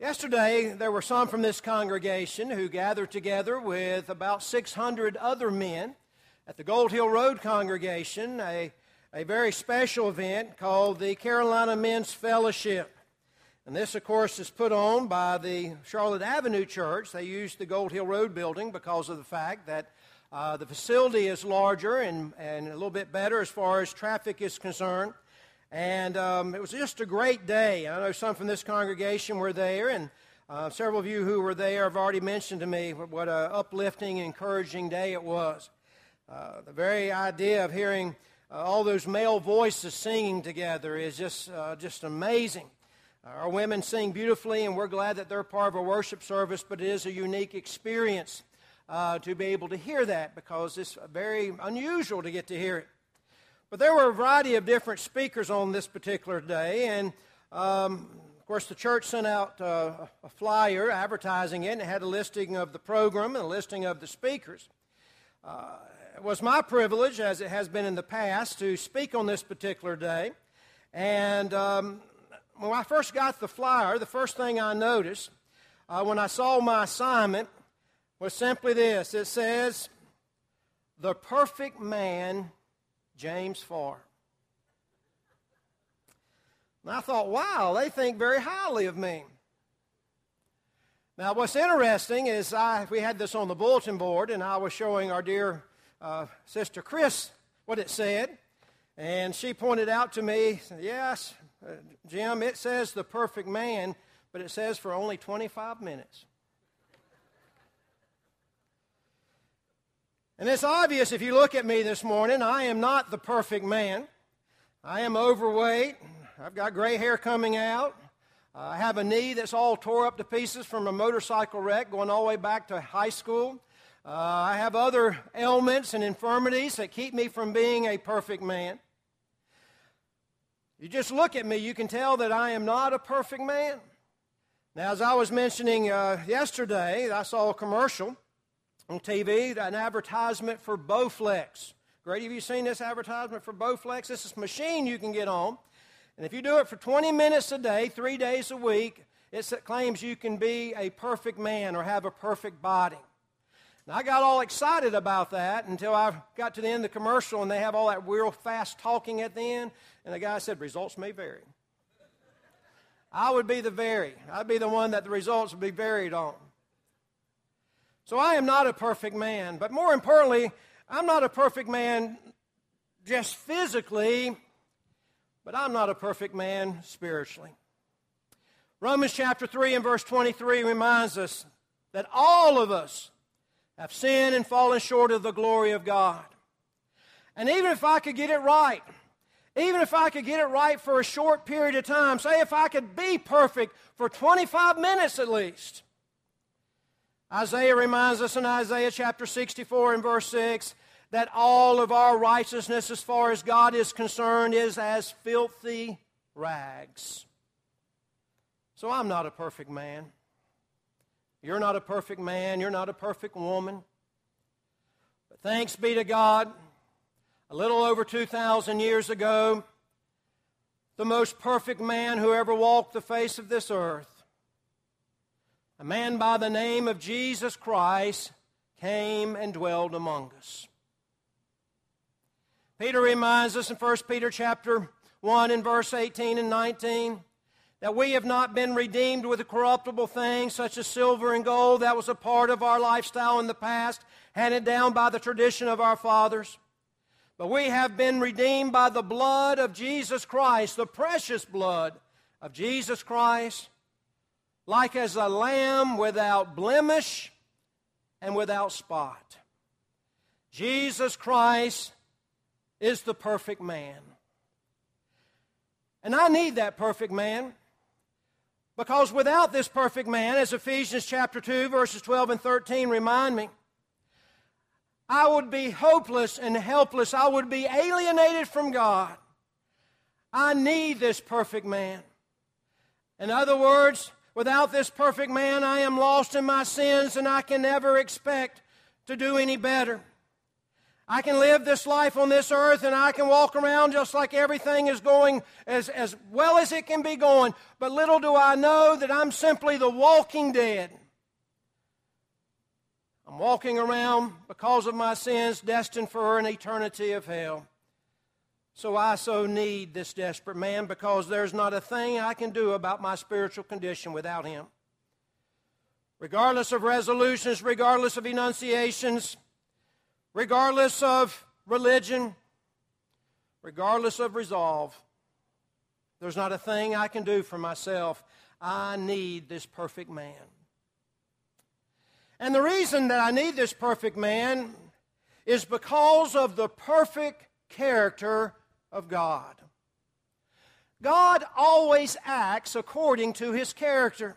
Yesterday, there were some from this congregation who gathered together with about 600 other men at the Gold Hill Road congregation, a, a very special event called the Carolina Men's Fellowship. And this, of course, is put on by the Charlotte Avenue Church. They used the Gold Hill Road building because of the fact that uh, the facility is larger and, and a little bit better as far as traffic is concerned. And um, it was just a great day. I know some from this congregation were there, and uh, several of you who were there have already mentioned to me what an uplifting encouraging day it was. Uh, the very idea of hearing uh, all those male voices singing together is just, uh, just amazing. Our women sing beautifully, and we're glad that they're part of a worship service, but it is a unique experience uh, to be able to hear that because it's very unusual to get to hear it. But there were a variety of different speakers on this particular day, and um, of course, the church sent out uh, a flyer advertising it, and it had a listing of the program and a listing of the speakers. Uh, it was my privilege, as it has been in the past, to speak on this particular day. And um, when I first got the flyer, the first thing I noticed uh, when I saw my assignment was simply this it says, The perfect man James Farr. And I thought, wow, they think very highly of me. Now, what's interesting is I, we had this on the bulletin board, and I was showing our dear uh, sister Chris what it said. And she pointed out to me, yes, uh, Jim, it says the perfect man, but it says for only 25 minutes. And it's obvious if you look at me this morning, I am not the perfect man. I am overweight. I've got gray hair coming out. I have a knee that's all tore up to pieces from a motorcycle wreck going all the way back to high school. Uh, I have other ailments and infirmities that keep me from being a perfect man. You just look at me, you can tell that I am not a perfect man. Now, as I was mentioning uh, yesterday, I saw a commercial on TV an advertisement for Bowflex. Great, have you seen this advertisement for Bowflex? This is a machine you can get on. And if you do it for 20 minutes a day, three days a week, it claims you can be a perfect man or have a perfect body. I got all excited about that until I got to the end of the commercial and they have all that real fast talking at the end. And the guy said, results may vary. I would be the vary. I'd be the one that the results would be varied on. So I am not a perfect man, but more importantly, I'm not a perfect man just physically, but I'm not a perfect man spiritually. Romans chapter 3 and verse 23 reminds us that all of us have sinned and fallen short of the glory of God. And even if I could get it right, even if I could get it right for a short period of time, say if I could be perfect for 25 minutes at least, Isaiah reminds us in Isaiah chapter 64 and verse 6 that all of our righteousness, as far as God is concerned, is as filthy rags. So I'm not a perfect man. You're not a perfect man. You're not a perfect woman. But thanks be to God, a little over 2,000 years ago, the most perfect man who ever walked the face of this earth a man by the name of Jesus Christ came and dwelled among us. Peter reminds us in 1 Peter chapter 1 and verse 18 and 19 that we have not been redeemed with a corruptible thing such as silver and gold that was a part of our lifestyle in the past, handed down by the tradition of our fathers. But we have been redeemed by the blood of Jesus Christ, the precious blood of Jesus Christ like as a lamb without blemish and without spot. Jesus Christ is the perfect man. And I need that perfect man because without this perfect man, as Ephesians chapter 2, verses 12 and 13 remind me, I would be hopeless and helpless. I would be alienated from God. I need this perfect man. In other words, Without this perfect man, I am lost in my sins and I can never expect to do any better. I can live this life on this earth and I can walk around just like everything is going as, as well as it can be going. But little do I know that I'm simply the walking dead. I'm walking around because of my sins, destined for an eternity of hell. So I so need this desperate man because there's not a thing I can do about my spiritual condition without him. Regardless of resolutions, regardless of enunciations, regardless of religion, regardless of resolve, there's not a thing I can do for myself. I need this perfect man. And the reason that I need this perfect man is because of the perfect character of God. God always acts according to his character.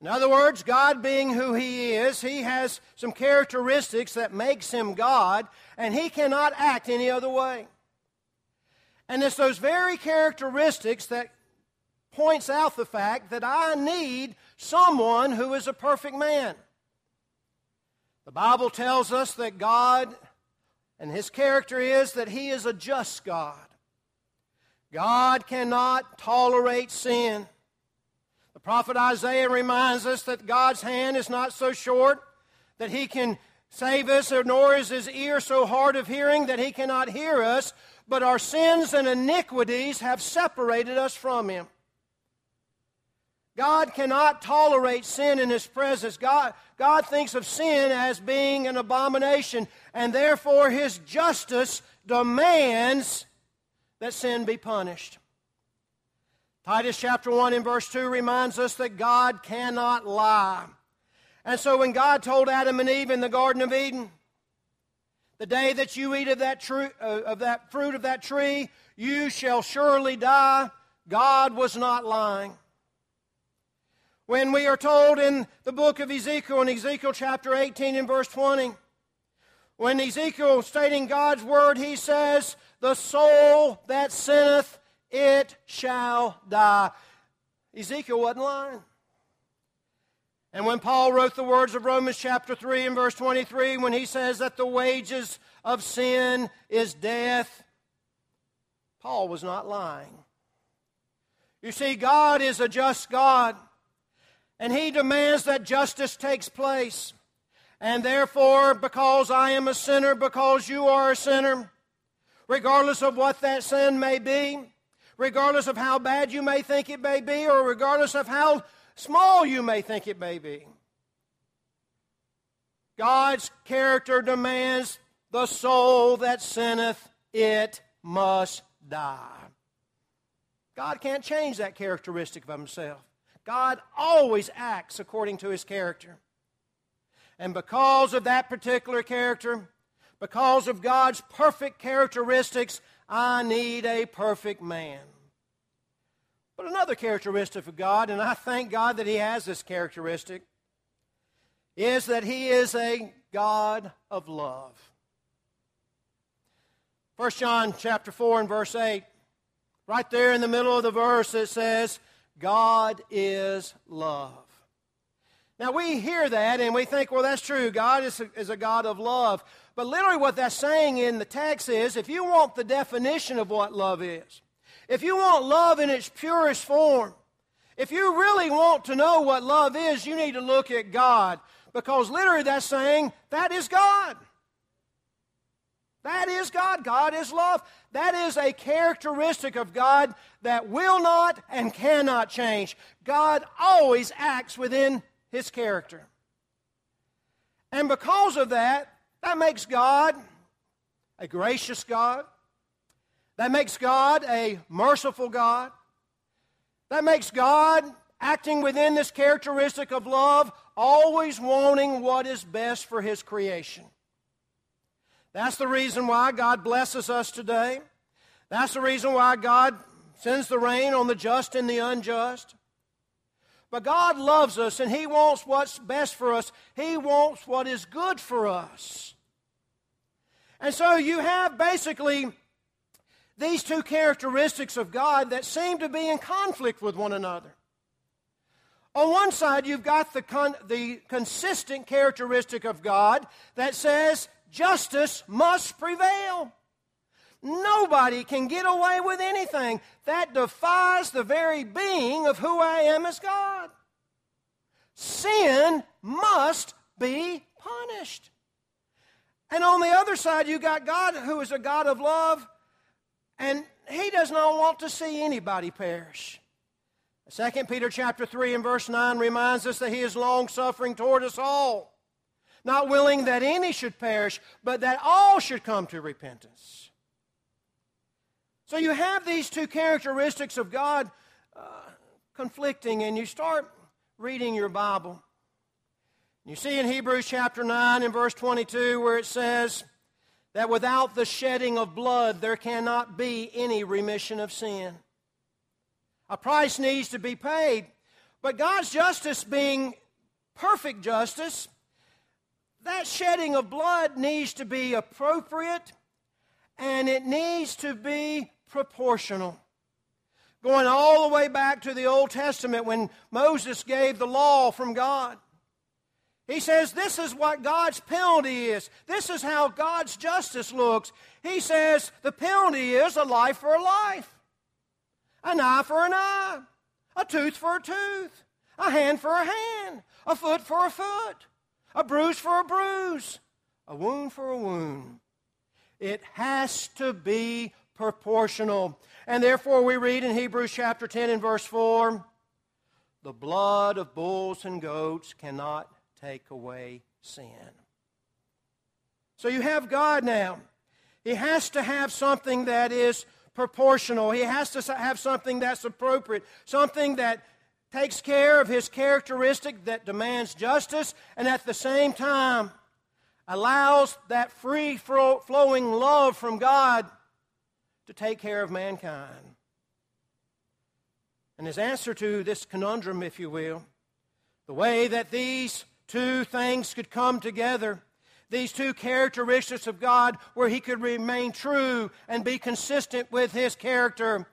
In other words, God being who he is, he has some characteristics that makes him God, and he cannot act any other way. And it's those very characteristics that points out the fact that I need someone who is a perfect man. The Bible tells us that God and his character is that he is a just God. God cannot tolerate sin. The prophet Isaiah reminds us that God's hand is not so short that he can save us, nor is his ear so hard of hearing that he cannot hear us, but our sins and iniquities have separated us from him. God cannot tolerate sin in His presence. God, God thinks of sin as being an abomination, and therefore His justice demands that sin be punished. Titus chapter 1 and verse 2 reminds us that God cannot lie. And so when God told Adam and Eve in the Garden of Eden, the day that you eat of that, uh, of that fruit of that tree, you shall surely die, God was not lying. When we are told in the book of Ezekiel, in Ezekiel chapter 18 and verse 20, when Ezekiel stating God's word, he says, The soul that sinneth, it shall die. Ezekiel wasn't lying. And when Paul wrote the words of Romans chapter 3 and verse 23, when he says that the wages of sin is death, Paul was not lying. You see, God is a just God and he demands that justice takes place. And therefore, because I am a sinner, because you are a sinner, regardless of what that sin may be, regardless of how bad you may think it may be, or regardless of how small you may think it may be, God's character demands the soul that sinneth, it must die. God can't change that characteristic of himself. God always acts according to his character. And because of that particular character, because of God's perfect characteristics, I need a perfect man. But another characteristic of God, and I thank God that He has this characteristic, is that He is a God of love. 1 John chapter 4 and verse 8, right there in the middle of the verse, it says, God is love. Now we hear that and we think, well, that's true. God is a, is a God of love. But literally, what that's saying in the text is if you want the definition of what love is, if you want love in its purest form, if you really want to know what love is, you need to look at God. Because literally, that's saying that is God. That is God. God is love. That is a characteristic of God that will not and cannot change. God always acts within his character. And because of that, that makes God a gracious God. That makes God a merciful God. That makes God acting within this characteristic of love, always wanting what is best for his creation. That's the reason why God blesses us today. That's the reason why God sends the rain on the just and the unjust. But God loves us and He wants what's best for us. He wants what is good for us. And so you have basically these two characteristics of God that seem to be in conflict with one another. On one side, you've got the, con- the consistent characteristic of God that says justice must prevail. Nobody can get away with anything. That defies the very being of who I am as God. Sin must be punished. And on the other side, you got God who is a God of love, and he does not want to see anybody perish. 2 Peter chapter 3 and verse 9 reminds us that he is long suffering toward us all, not willing that any should perish, but that all should come to repentance. So you have these two characteristics of God uh, conflicting, and you start reading your Bible. You see in Hebrews chapter 9 and verse 22 where it says that without the shedding of blood there cannot be any remission of sin. A price needs to be paid. But God's justice being perfect justice, that shedding of blood needs to be appropriate and it needs to be proportional. Going all the way back to the Old Testament when Moses gave the law from God. He says this is what God's penalty is. This is how God's justice looks. He says the penalty is a life for a life, an eye for an eye, a tooth for a tooth, a hand for a hand, a foot for a foot, a bruise for a bruise, a wound for a wound. It has to be proportional. And therefore, we read in Hebrews chapter 10 and verse 4 the blood of bulls and goats cannot take away sin. So you have God now. He has to have something that is proportional. He has to have something that's appropriate, something that takes care of his characteristic that demands justice and at the same time allows that free flowing love from God to take care of mankind. And his answer to this conundrum, if you will, the way that these two things could come together. These two characteristics of God where He could remain true and be consistent with His character.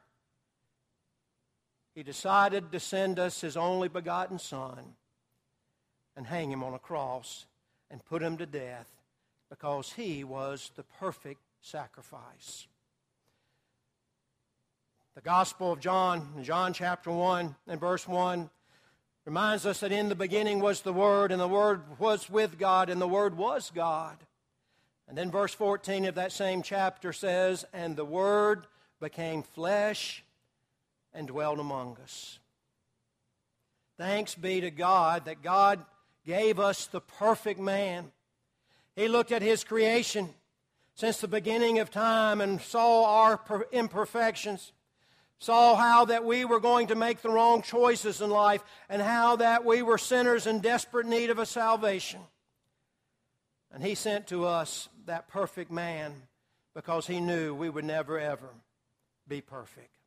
He decided to send us His only begotten Son and hang Him on a cross and put Him to death because He was the perfect sacrifice. The Gospel of John, John chapter 1 and verse 1, reminds us that in the beginning was the Word, and the Word was with God, and the Word was God. And then verse 14 of that same chapter says, And the Word became flesh and dwelt among us. Thanks be to God that God gave us the perfect man. He looked at his creation since the beginning of time and saw our imperfections saw how that we were going to make the wrong choices in life and how that we were sinners in desperate need of a salvation. And he sent to us that perfect man because he knew we would never, ever be perfect.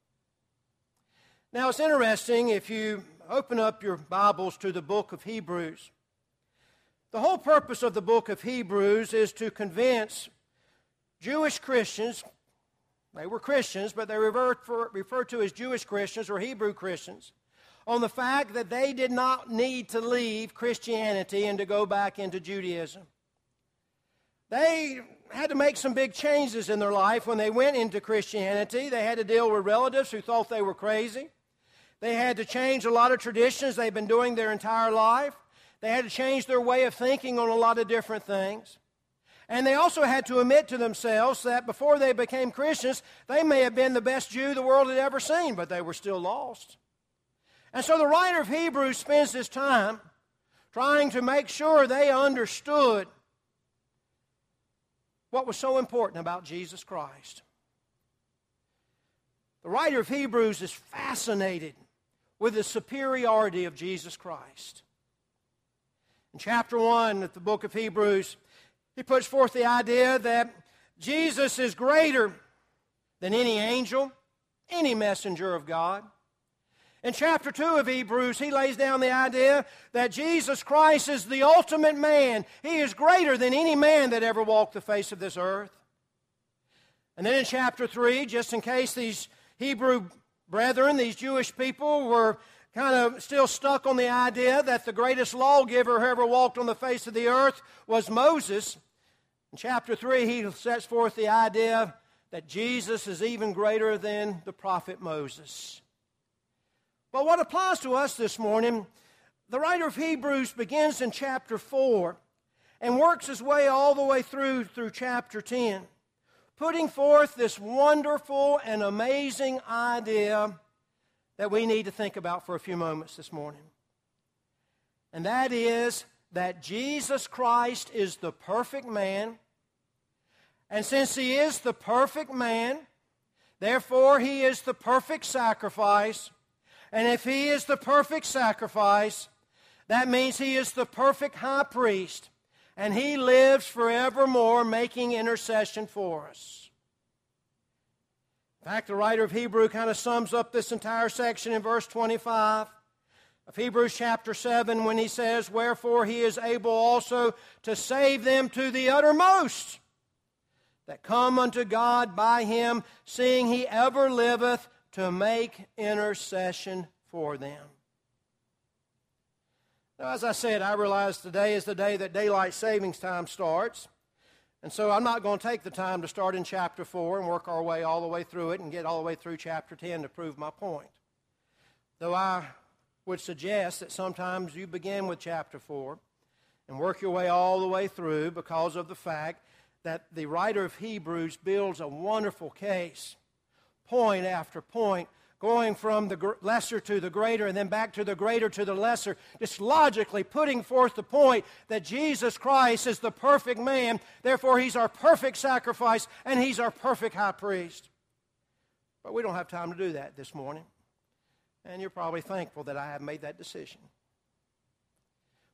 Now, it's interesting if you open up your Bibles to the book of Hebrews. The whole purpose of the book of Hebrews is to convince Jewish Christians, they were Christians, but they were referred to as Jewish Christians or Hebrew Christians on the fact that they did not need to leave Christianity and to go back into Judaism. They had to make some big changes in their life when they went into Christianity. They had to deal with relatives who thought they were crazy. They had to change a lot of traditions they've been doing their entire life. They had to change their way of thinking on a lot of different things. And they also had to admit to themselves that before they became Christians, they may have been the best Jew the world had ever seen, but they were still lost. And so the writer of Hebrews spends his time trying to make sure they understood what was so important about Jesus Christ. The writer of Hebrews is fascinated with the superiority of Jesus Christ. In chapter 1 of the book of Hebrews, he puts forth the idea that Jesus is greater than any angel, any messenger of God. In chapter 2 of Hebrews, he lays down the idea that Jesus Christ is the ultimate man. He is greater than any man that ever walked the face of this earth. And then in chapter 3, just in case these Hebrew brethren, these Jewish people, were kind of still stuck on the idea that the greatest lawgiver who ever walked on the face of the earth was Moses, In chapter 3, he sets forth the idea that Jesus is even greater than the prophet Moses. But what applies to us this morning, the writer of Hebrews begins in chapter 4 and works his way all the way through through chapter 10, putting forth this wonderful and amazing idea that we need to think about for a few moments this morning. And that is that Jesus Christ is the perfect man and since he is the perfect man, therefore he is the perfect sacrifice. And if he is the perfect sacrifice, that means he is the perfect high priest. And he lives forevermore making intercession for us. In fact, the writer of Hebrew kind of sums up this entire section in verse 25 of Hebrews chapter 7 when he says, Wherefore he is able also to save them to the uttermost that come unto God by him, seeing he ever liveth to make intercession for them. Now, as I said, I realize today is the day that daylight savings time starts. And so I'm not going to take the time to start in chapter 4 and work our way all the way through it and get all the way through chapter 10 to prove my point. Though I would suggest that sometimes you begin with chapter 4 and work your way all the way through because of the fact that the writer of Hebrews builds a wonderful case, point after point, going from the lesser to the greater and then back to the greater to the lesser, just logically putting forth the point that Jesus Christ is the perfect man, therefore, he's our perfect sacrifice and he's our perfect high priest. But we don't have time to do that this morning. And you're probably thankful that I have made that decision.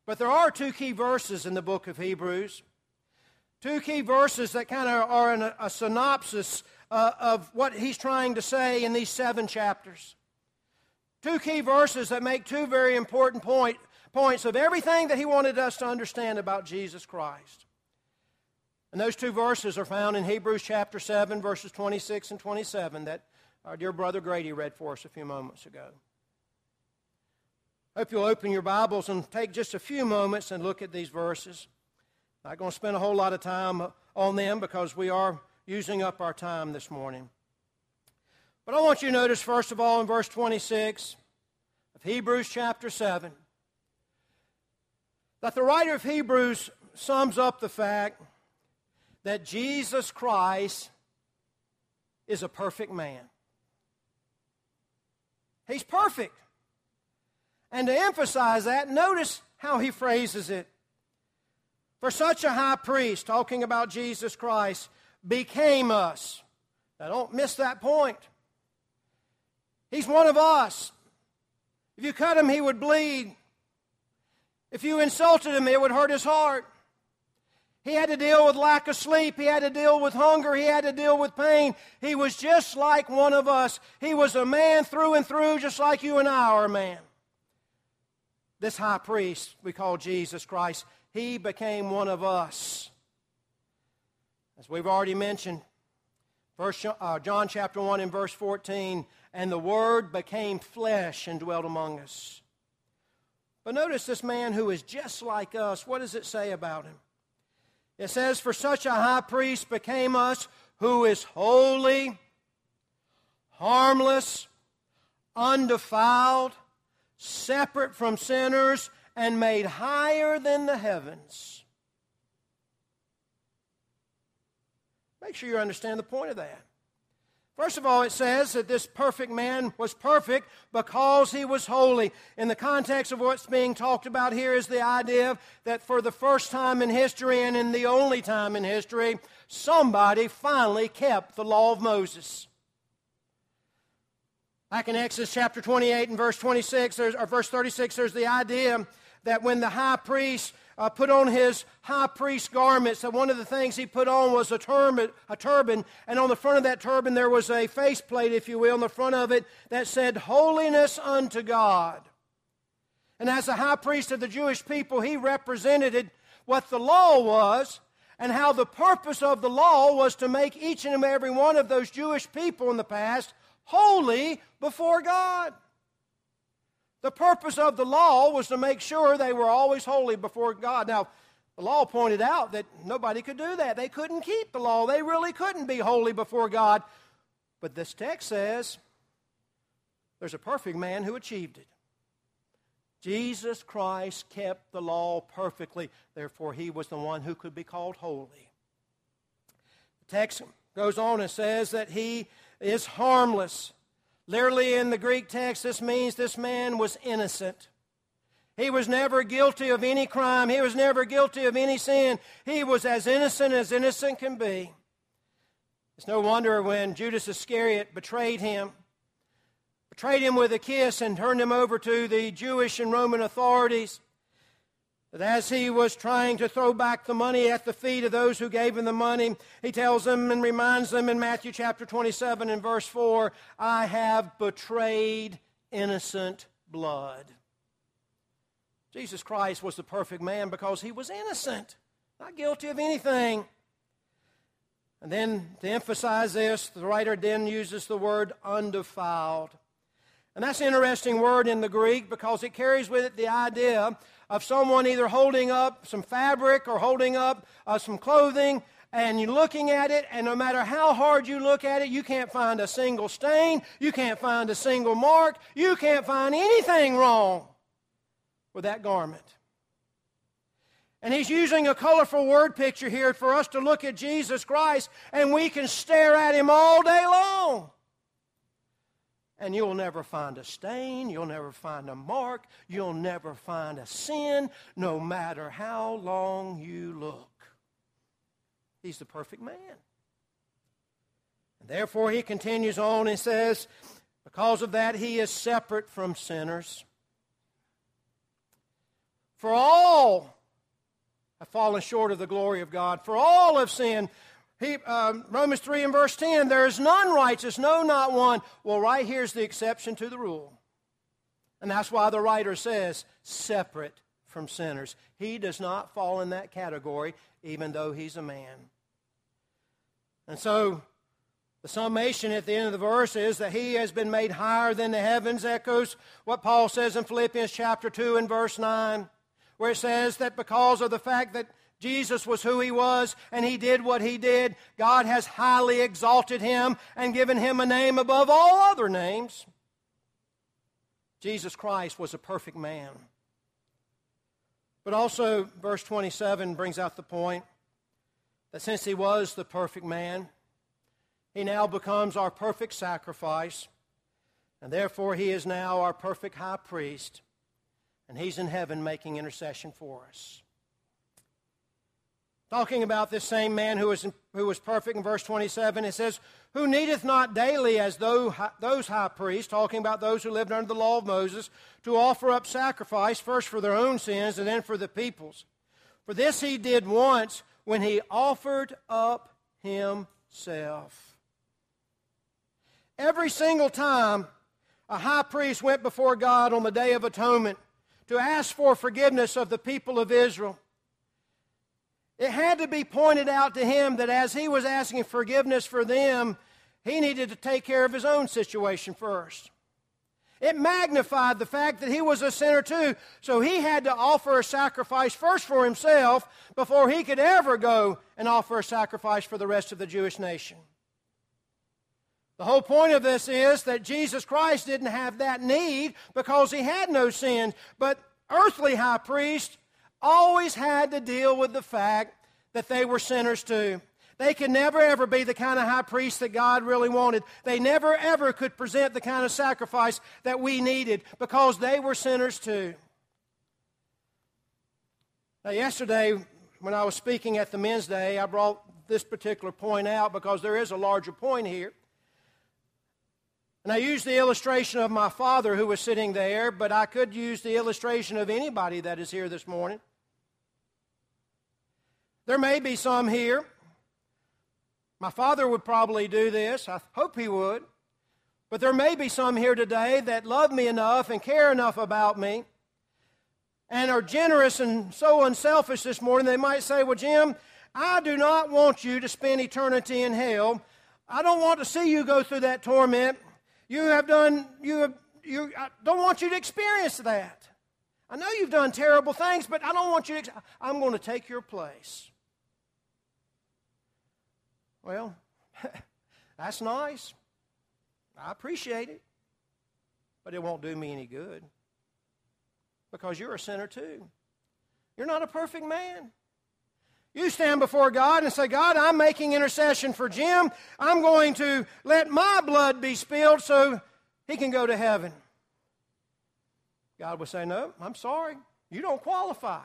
But there are two key verses in the book of Hebrews Two key verses that kind of are a synopsis uh, of what he's trying to say in these seven chapters. Two key verses that make two very important point, points of everything that he wanted us to understand about Jesus Christ. And those two verses are found in Hebrews chapter 7, verses 26 and 27, that our dear brother Grady read for us a few moments ago. Hope you'll open your Bibles and take just a few moments and look at these verses. Not going to spend a whole lot of time on them because we are using up our time this morning. But I want you to notice, first of all, in verse 26 of Hebrews chapter 7, that the writer of Hebrews sums up the fact that Jesus Christ is a perfect man. He's perfect. And to emphasize that, notice how he phrases it. For such a high priest, talking about Jesus Christ, became us. Now don't miss that point. He's one of us. If you cut him, he would bleed. If you insulted him, it would hurt his heart. He had to deal with lack of sleep. He had to deal with hunger. He had to deal with pain. He was just like one of us. He was a man through and through, just like you and I are a man. This high priest we call Jesus Christ, he became one of us. As we've already mentioned, First, uh, John chapter 1 and verse 14, and the Word became flesh and dwelt among us. But notice this man who is just like us, what does it say about him? It says, For such a high priest became us who is holy, harmless, undefiled, separate from sinners, and made higher than the heavens. Make sure you understand the point of that. First of all, it says that this perfect man was perfect because he was holy. In the context of what's being talked about here is the idea that for the first time in history and in the only time in history, somebody finally kept the law of Moses. Back in Exodus chapter 28 and verse 26, or verse 36, there's the idea that when the high priest uh, put on his high priest garments, that one of the things he put on was a turban, a turban, and on the front of that turban there was a faceplate, if you will, on the front of it that said, Holiness unto God. And as the high priest of the Jewish people, he represented what the law was and how the purpose of the law was to make each and every one of those Jewish people in the past holy before God. The purpose of the law was to make sure they were always holy before God. Now, The law pointed out that nobody could do that. They couldn't keep the law. They really couldn't be holy before God. But this text says there's a perfect man who achieved it. Jesus Christ kept the law perfectly. Therefore, he was the one who could be called holy. The text goes on and says that he is harmless. Literally, in the Greek text, this means this man was innocent. He was never guilty of any crime. He was never guilty of any sin. He was as innocent as innocent can be. It's no wonder when Judas Iscariot betrayed him, betrayed him with a kiss, and turned him over to the Jewish and Roman authorities, as he was trying to throw back the money at the feet of those who gave him the money, he tells them and reminds them in Matthew chapter 27 and verse 4 I have betrayed innocent blood. Jesus Christ was the perfect man because he was innocent, not guilty of anything. And then to emphasize this, the writer then uses the word undefiled. And that's an interesting word in the Greek because it carries with it the idea of someone either holding up some fabric or holding up uh, some clothing and you're looking at it, and no matter how hard you look at it, you can't find a single stain, you can't find a single mark, you can't find anything wrong with that garment. And he's using a colorful word picture here for us to look at Jesus Christ and we can stare at him all day long. And you'll never find a stain, you'll never find a mark, you'll never find a sin, no matter how long you look. He's the perfect man. And therefore, he continues on and says, because of that, he is separate from sinners. For all have fallen short of the glory of God. For all have sinned. He, um, Romans 3 and verse 10, there is none righteous, no, not one. Well, right here's the exception to the rule. And that's why the writer says, separate from sinners. He does not fall in that category, even though he's a man. And so, the summation at the end of the verse is that he has been made higher than the heavens, echoes what Paul says in Philippians chapter 2 and verse 9 where it says that because of the fact that Jesus was who he was and he did what he did, God has highly exalted him and given him a name above all other names. Jesus Christ was a perfect man. But also, verse 27 brings out the point that since he was the perfect man, he now becomes our perfect sacrifice, and therefore he is now our perfect high priest and He's in heaven making intercession for us. Talking about this same man who was, who was perfect in verse 27, it says, Who needeth not daily as though, those high priests, talking about those who lived under the law of Moses, to offer up sacrifice, first for their own sins and then for the people's. For this he did once when he offered up himself. Every single time a high priest went before God on the Day of Atonement, to ask for forgiveness of the people of Israel. It had to be pointed out to him that as he was asking forgiveness for them, he needed to take care of his own situation first. It magnified the fact that he was a sinner too, so he had to offer a sacrifice first for himself before he could ever go and offer a sacrifice for the rest of the Jewish nation. The whole point of this is that Jesus Christ didn't have that need because he had no sin. But earthly high priests always had to deal with the fact that they were sinners too. They could never ever be the kind of high priest that God really wanted. They never ever could present the kind of sacrifice that we needed because they were sinners too. Now, yesterday, when I was speaking at the men's day, I brought this particular point out because there is a larger point here. And I used the illustration of my father who was sitting there, but I could use the illustration of anybody that is here this morning. There may be some here. My father would probably do this. I hope he would. But there may be some here today that love me enough and care enough about me and are generous and so unselfish this morning. They might say, Well, Jim, I do not want you to spend eternity in hell. I don't want to see you go through that torment. You have done, you, have, you I don't want you to experience that. I know you've done terrible things, but I don't want you to. I'm going to take your place. Well, that's nice. I appreciate it. But it won't do me any good because you're a sinner too. You're not a perfect man. You stand before God and say, God, I'm making intercession for Jim. I'm going to let my blood be spilled so he can go to heaven. God will say, No, I'm sorry. You don't qualify.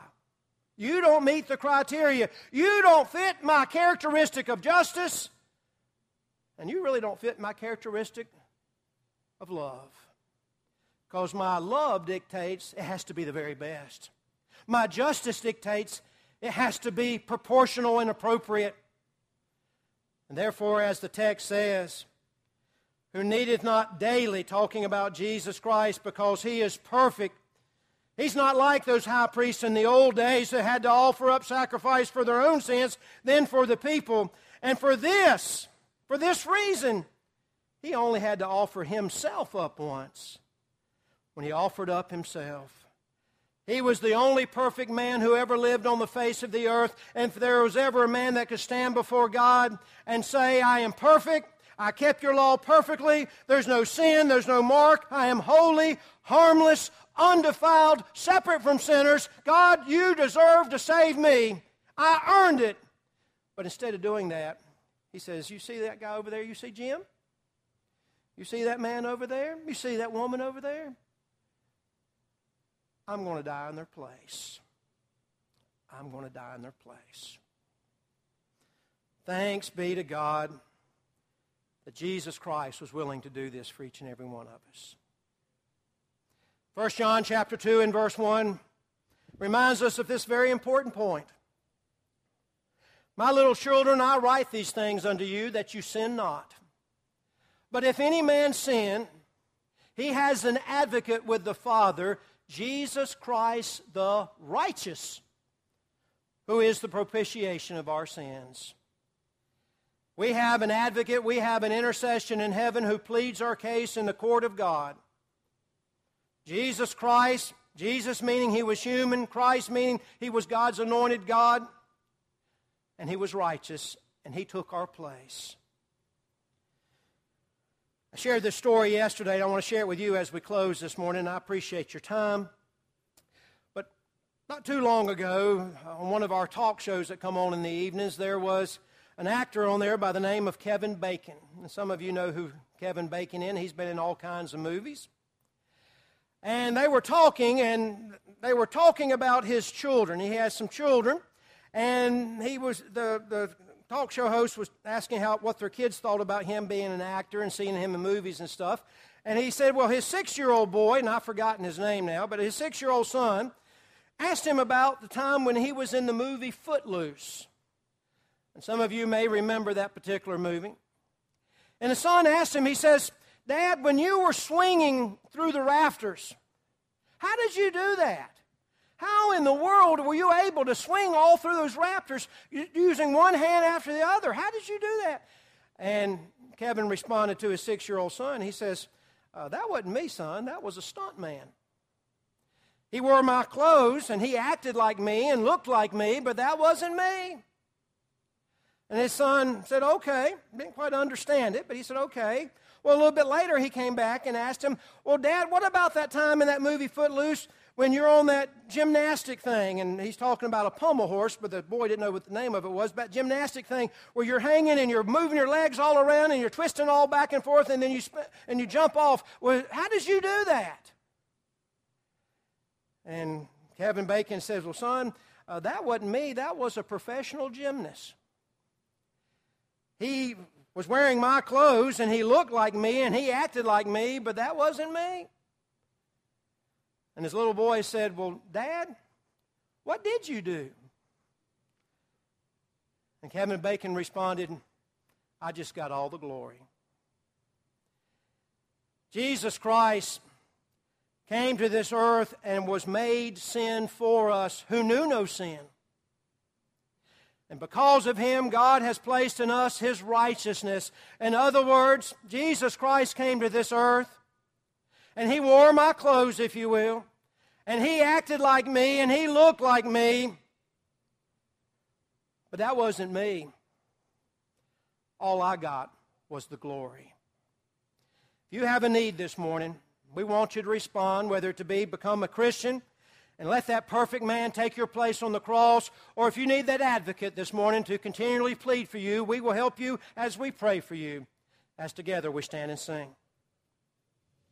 You don't meet the criteria. You don't fit my characteristic of justice. And you really don't fit my characteristic of love. Because my love dictates it has to be the very best. My justice dictates it has to be proportional and appropriate. And therefore, as the text says, who needeth not daily talking about Jesus Christ because he is perfect. He's not like those high priests in the old days that had to offer up sacrifice for their own sins, then for the people. And for this, for this reason, he only had to offer himself up once when he offered up himself. He was the only perfect man who ever lived on the face of the earth. And if there was ever a man that could stand before God and say, I am perfect, I kept your law perfectly, there's no sin, there's no mark, I am holy, harmless, undefiled, separate from sinners. God, you deserve to save me. I earned it. But instead of doing that, he says, You see that guy over there? You see Jim? You see that man over there? You see that woman over there? I'm going to die in their place. I'm going to die in their place. Thanks be to God that Jesus Christ was willing to do this for each and every one of us. 1 John chapter 2 and verse 1 reminds us of this very important point. My little children, I write these things unto you that you sin not. But if any man sin, he has an advocate with the Father, Jesus Christ the righteous, who is the propitiation of our sins. We have an advocate, we have an intercession in heaven who pleads our case in the court of God. Jesus Christ, Jesus meaning he was human, Christ meaning he was God's anointed God, and he was righteous, and he took our place. I shared this story yesterday. I want to share it with you as we close this morning. I appreciate your time. But not too long ago, on one of our talk shows that come on in the evenings, there was an actor on there by the name of Kevin Bacon. And some of you know who Kevin Bacon is. He's been in all kinds of movies. And they were talking, and they were talking about his children. He has some children, and he was the, the talk show host was asking how what their kids thought about him being an actor and seeing him in movies and stuff. And he said, well, his six-year-old boy, and I've forgotten his name now, but his six-year-old son asked him about the time when he was in the movie Footloose. And some of you may remember that particular movie. And the son asked him, he says, Dad, when you were swinging through the rafters, how did you do that? How in the world were you able to swing all through those rafters using one hand after the other? How did you do that? And Kevin responded to his six year old son. He says, uh, That wasn't me, son. That was a stunt man. He wore my clothes and he acted like me and looked like me, but that wasn't me. And his son said, okay. Didn't quite understand it, but he said, okay. Well, a little bit later, he came back and asked him, well, Dad, what about that time in that movie Footloose when you're on that gymnastic thing? And he's talking about a pommel horse, but the boy didn't know what the name of it was, but gymnastic thing where you're hanging and you're moving your legs all around and you're twisting all back and forth and then you, sp- and you jump off. Well, how did you do that? And Kevin Bacon says, well, son, uh, that wasn't me. That was a professional gymnast. He was wearing my clothes and he looked like me and he acted like me, but that wasn't me. And his little boy said, Well, Dad, what did you do? And Kevin Bacon responded, I just got all the glory. Jesus Christ came to this earth and was made sin for us who knew no sin and because of him, God has placed in us his righteousness. In other words, Jesus Christ came to this earth, and he wore my clothes, if you will, And he acted like me and he looked like me. But that wasn't me. All I got was the glory. If you have a need this morning, we want you to respond, whether it to be become a Christian and let that perfect man take your place on the cross, or if you need that advocate this morning to continually plead for you, we will help you as we pray for you, as together we stand and sing.